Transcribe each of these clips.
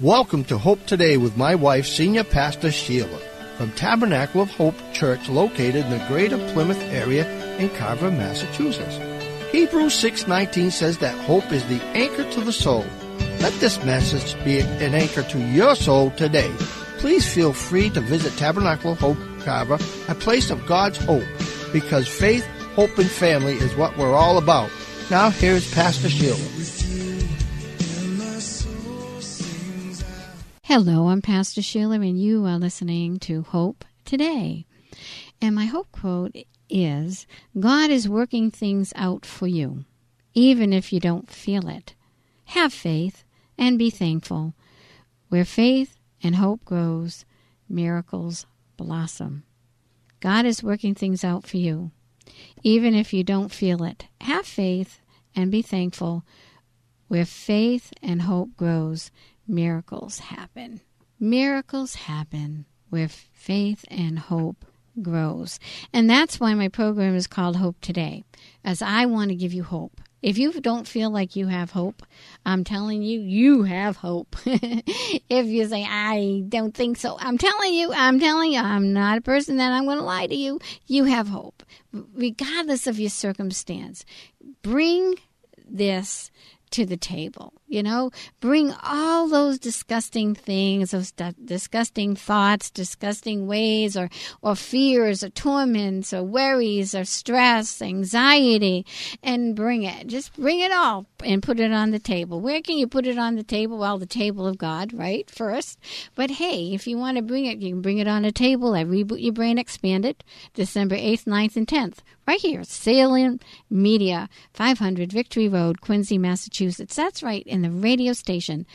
Welcome to Hope Today with my wife, Senior Pastor Sheila, from Tabernacle of Hope Church located in the greater Plymouth area in Carver, Massachusetts. Hebrews 6:19 says that hope is the anchor to the soul. Let this message be an anchor to your soul today. Please feel free to visit Tabernacle of Hope Carver, a place of God's hope, because faith, hope, and family is what we're all about. Now here's Pastor Sheila. Hello, I'm Pastor Sheila, and you are listening to Hope Today. And my hope quote is God is working things out for you, even if you don't feel it. Have faith and be thankful. Where faith and hope grows, miracles blossom. God is working things out for you, even if you don't feel it. Have faith and be thankful. Where faith and hope grows, miracles happen. Miracles happen where faith and hope grows. And that's why my program is called Hope Today, as I want to give you hope. If you don't feel like you have hope, I'm telling you, you have hope. if you say, I don't think so, I'm telling you, I'm telling you, I'm not a person that I'm going to lie to you. You have hope, regardless of your circumstance. Bring this to the table. You know, bring all those disgusting things, those disgusting thoughts, disgusting ways, or, or fears, or torments, or worries, or stress, anxiety, and bring it. Just bring it all and put it on the table. Where can you put it on the table? Well, the table of God, right? First. But hey, if you want to bring it, you can bring it on a table at Reboot Your Brain Expanded, December 8th, 9th, and 10th. Right here, Salem Media, 500 Victory Road, Quincy, Massachusetts. That's right, in the radio station.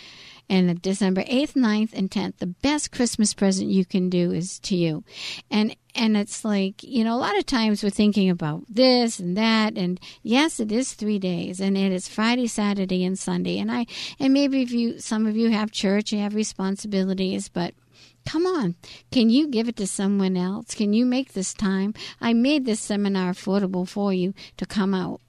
And the December 8th, 9th, and 10th, the best Christmas present you can do is to you. And and it's like, you know, a lot of times we're thinking about this and that and yes, it is 3 days and it is Friday, Saturday and Sunday. And I and maybe if you some of you have church, you have responsibilities, but Come on. Can you give it to someone else? Can you make this time? I made this seminar affordable for you to come out.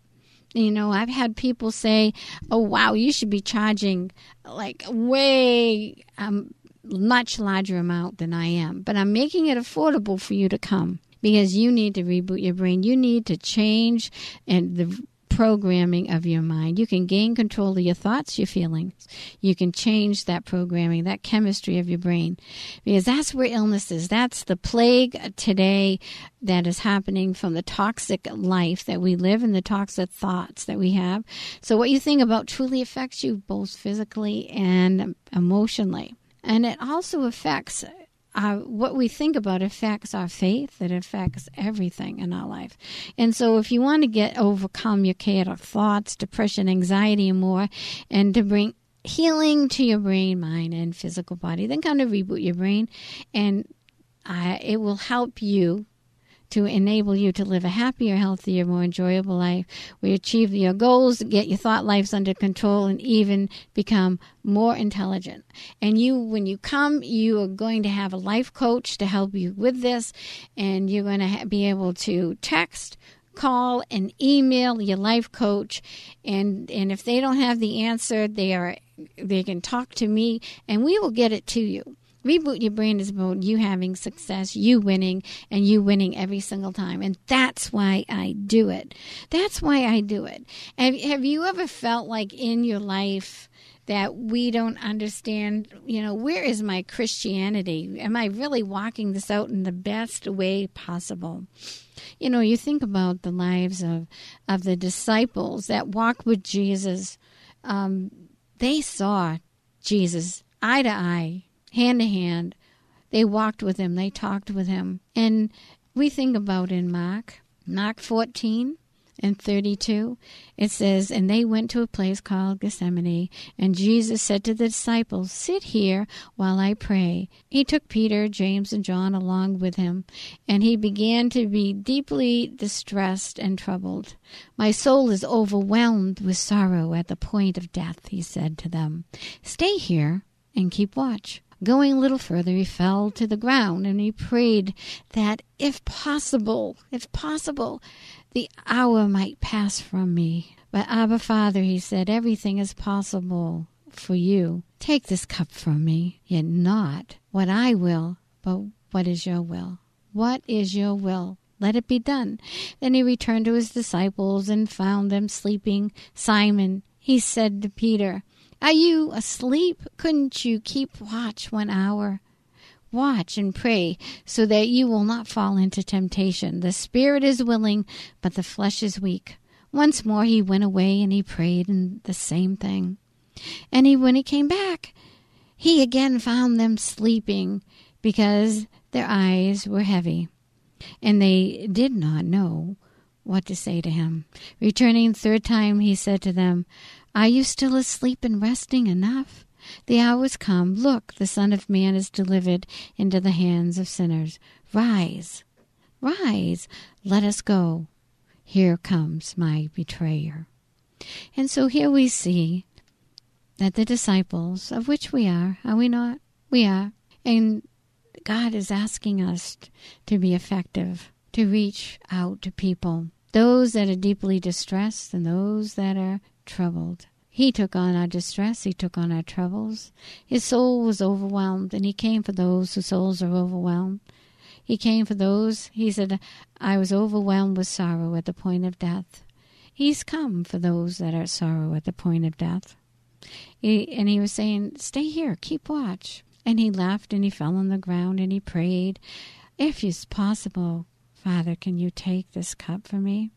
You know, I've had people say, "Oh, wow, you should be charging like way um, much larger amount than I am." But I'm making it affordable for you to come because you need to reboot your brain. You need to change and the programming of your mind. You can gain control of your thoughts, your feelings. You can change that programming, that chemistry of your brain, because that's where illness is. That's the plague today that is happening from the toxic life that we live and the toxic thoughts that we have. So, what you think about truly affects you both physically and emotionally. And it also affects uh, what we think about affects our faith. It affects everything in our life. And so, if you want to get overcome your chaotic thoughts, depression, anxiety, and more, and to bring healing to your brain, mind, and physical body, then kind of reboot your brain, and uh, it will help you to enable you to live a happier, healthier, more enjoyable life. We achieve your goals, get your thought lives under control, and even become more intelligent. And you, when you come, you are going to have a life coach to help you with this, and you're going to be able to text, call and email your life coach and and if they don't have the answer they are they can talk to me and we will get it to you Reboot Your Brain is about you having success, you winning, and you winning every single time. And that's why I do it. That's why I do it. Have, have you ever felt like in your life, that we don't understand, you know, where is my Christianity? Am I really walking this out in the best way possible? You know, you think about the lives of, of the disciples that walked with Jesus. Um, they saw Jesus eye to eye hand to hand. They walked with him, they talked with him. And we think about in Mark, Mark 14, and 32, it says, And they went to a place called Gethsemane, and Jesus said to the disciples, Sit here while I pray. He took Peter, James, and John along with him, and he began to be deeply distressed and troubled. My soul is overwhelmed with sorrow at the point of death, he said to them. Stay here and keep watch. Going a little further, he fell to the ground and he prayed that, if possible, if possible, the hour might pass from me. But Abba Father, he said, everything is possible for you. Take this cup from me, yet not what I will, but what is your will. What is your will? Let it be done. Then he returned to his disciples and found them sleeping. Simon, he said to Peter, are you asleep? Couldn't you keep watch one hour? Watch and pray so that you will not fall into temptation. The spirit is willing, but the flesh is weak. Once more he went away and he prayed and the same thing. And he when he came back, he again found them sleeping because their eyes were heavy, and they did not know what to say to him. Returning the third time, he said to them, are you still asleep and resting enough? The hour is come. Look, the Son of Man is delivered into the hands of sinners. Rise, rise, let us go. Here comes my betrayer. And so here we see that the disciples, of which we are, are we not? We are. And God is asking us to be effective, to reach out to people, those that are deeply distressed and those that are troubled. He took on our distress, he took on our troubles. His soul was overwhelmed, and he came for those whose souls are overwhelmed. He came for those, he said, I was overwhelmed with sorrow at the point of death. He's come for those that are sorrow at the point of death. He, and he was saying, Stay here, keep watch. And he laughed, and he fell on the ground and he prayed, If it's possible, Father, can you take this cup from me?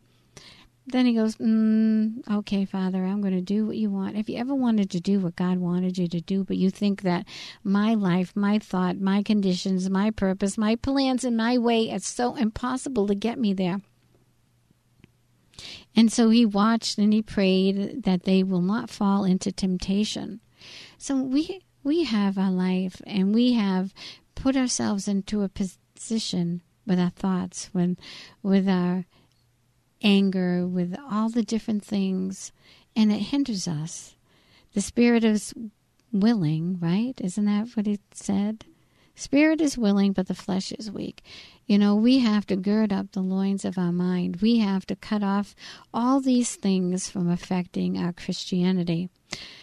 Then he goes, mm, okay, Father, I'm going to do what you want. If you ever wanted to do what God wanted you to do, but you think that my life, my thought, my conditions, my purpose, my plans, and my way, it's so impossible to get me there. And so he watched and he prayed that they will not fall into temptation. So we we have our life and we have put ourselves into a position with our thoughts, when with our anger, with all the different things, and it hinders us. The spirit is willing, right? Isn't that what it said? Spirit is willing, but the flesh is weak. You know, we have to gird up the loins of our mind. We have to cut off all these things from affecting our Christianity.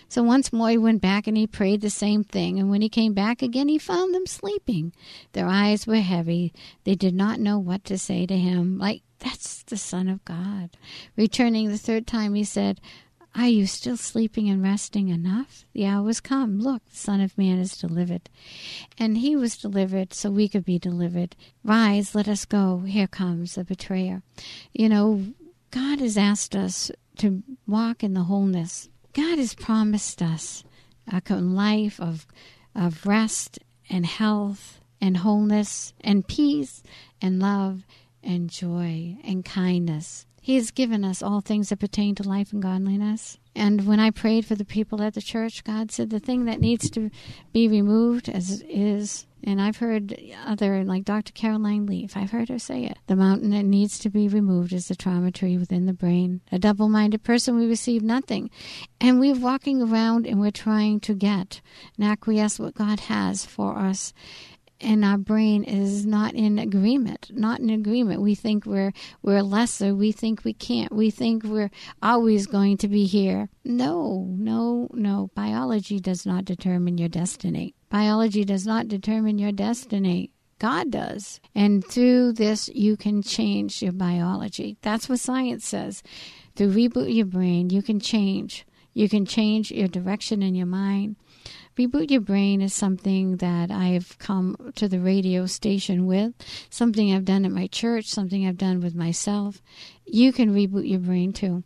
So once more he went back and he prayed the same thing. And when he came back again, he found them sleeping. Their eyes were heavy. They did not know what to say to him. Like, that's the Son of God. Returning the third time, he said, Are you still sleeping and resting enough? The hour has come. Look, the Son of Man is delivered. And he was delivered so we could be delivered. Rise, let us go. Here comes the betrayer. You know, God has asked us to walk in the wholeness. God has promised us a life of, of rest and health and wholeness and peace and love and joy and kindness. He has given us all things that pertain to life and godliness. And when I prayed for the people at the church, God said the thing that needs to be removed as is, and I've heard other, like Dr. Caroline Leaf, I've heard her say it. The mountain that needs to be removed is the trauma tree within the brain. A double minded person, we receive nothing. And we're walking around and we're trying to get and acquiesce what God has for us and our brain is not in agreement not in agreement we think we're we're lesser we think we can't we think we're always going to be here no no no biology does not determine your destiny biology does not determine your destiny God does. And through this, you can change your biology. That's what science says. Through reboot your brain, you can change. You can change your direction in your mind. Reboot Your Brain is something that I've come to the radio station with, something I've done at my church, something I've done with myself. You can reboot your brain too.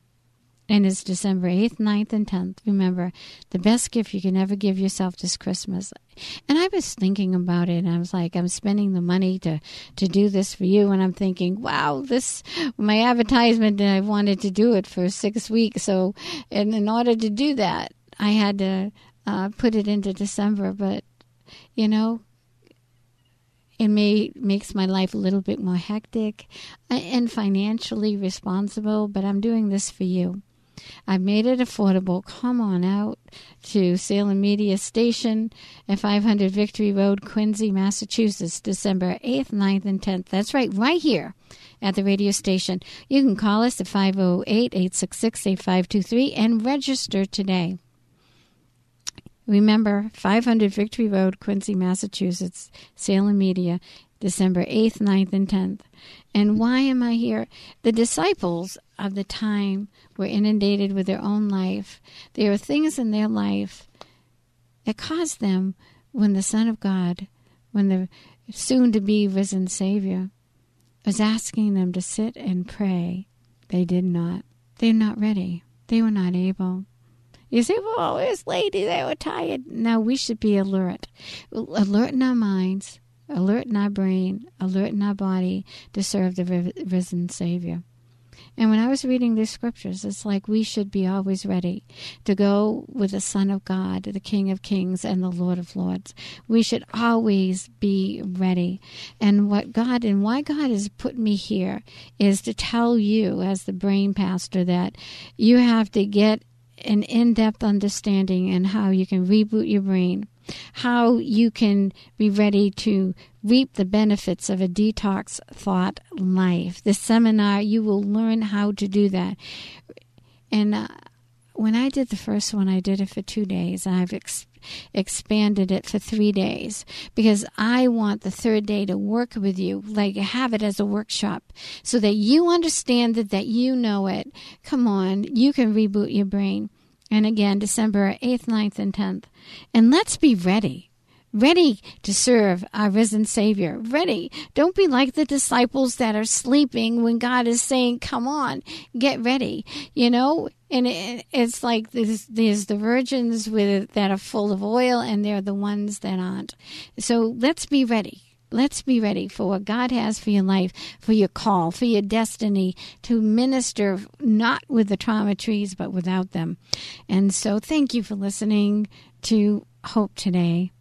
and it's December 8th, 9th, and 10th. Remember, the best gift you can ever give yourself this Christmas. And I was thinking about it, and I was like, I'm spending the money to, to do this for you. And I'm thinking, wow, this, my advertisement, and I wanted to do it for six weeks. So, and in order to do that, I had to uh, put it into December. But, you know, it may makes my life a little bit more hectic uh, and financially responsible but i'm doing this for you I've made it affordable. Come on out to Salem Media Station at 500 Victory Road, Quincy, Massachusetts, December 8th, 9th, and 10th. That's right, right here at the radio station. You can call us at 508 866 8523 and register today. Remember, 500 Victory Road, Quincy, Massachusetts, Salem Media, December 8th, 9th, and 10th. And why am I here? The disciples of the time were inundated with their own life. There were things in their life that caused them when the Son of God, when the soon to be risen Savior, was asking them to sit and pray. They did not. They're not ready. They were not able. You say, well, oh, it's late. They were tired. Now we should be alert. Alert in our minds, alert in our brain, alert in our body to serve the risen Savior. And when I was reading these scriptures, it's like we should be always ready to go with the Son of God, the King of Kings, and the Lord of Lords. We should always be ready. And what God and why God has put me here is to tell you, as the brain pastor, that you have to get an in depth understanding and how you can reboot your brain, how you can be ready to reap the benefits of a detox thought life. This seminar, you will learn how to do that. And uh, when I did the first one, I did it for two days. I've ex- expanded it for three days because I want the third day to work with you, like have it as a workshop so that you understand it, that you know it. Come on, you can reboot your brain. And again, December 8th, 9th, and 10th. And let's be ready ready to serve our risen Savior. Ready. Don't be like the disciples that are sleeping when God is saying, Come on, get ready. You know, and it, it's like there's, there's the virgins with that are full of oil, and they're the ones that aren't. So let's be ready. Let's be ready for what God has for your life, for your call, for your destiny to minister not with the trauma trees, but without them. And so, thank you for listening to Hope Today.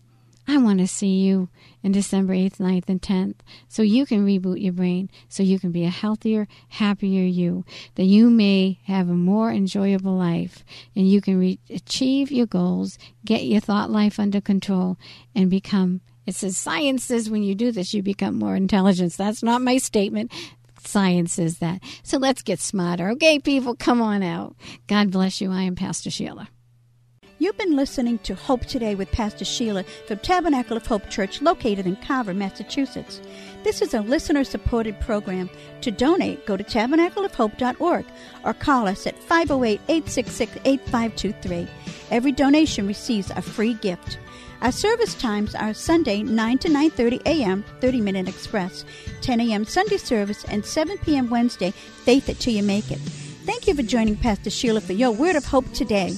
I want to see you in December 8th, 9th, and 10th so you can reboot your brain, so you can be a healthier, happier you, that you may have a more enjoyable life and you can re- achieve your goals, get your thought life under control, and become. It says science says when you do this, you become more intelligent. That's not my statement science says that. So let's get smarter. Okay, people, come on out. God bless you. I am Pastor Sheila. You've been listening to Hope Today with Pastor Sheila from Tabernacle of Hope Church located in Carver, Massachusetts. This is a listener supported program. To donate, go to tabernacleofhope.org or call us at 508 866 8523. Every donation receives a free gift. Our service times are Sunday 9 to 9:30 a.m. 30 minute express, 10 a.m. Sunday service and 7 p.m. Wednesday faith it till you make it. Thank you for joining Pastor Sheila for your word of hope today.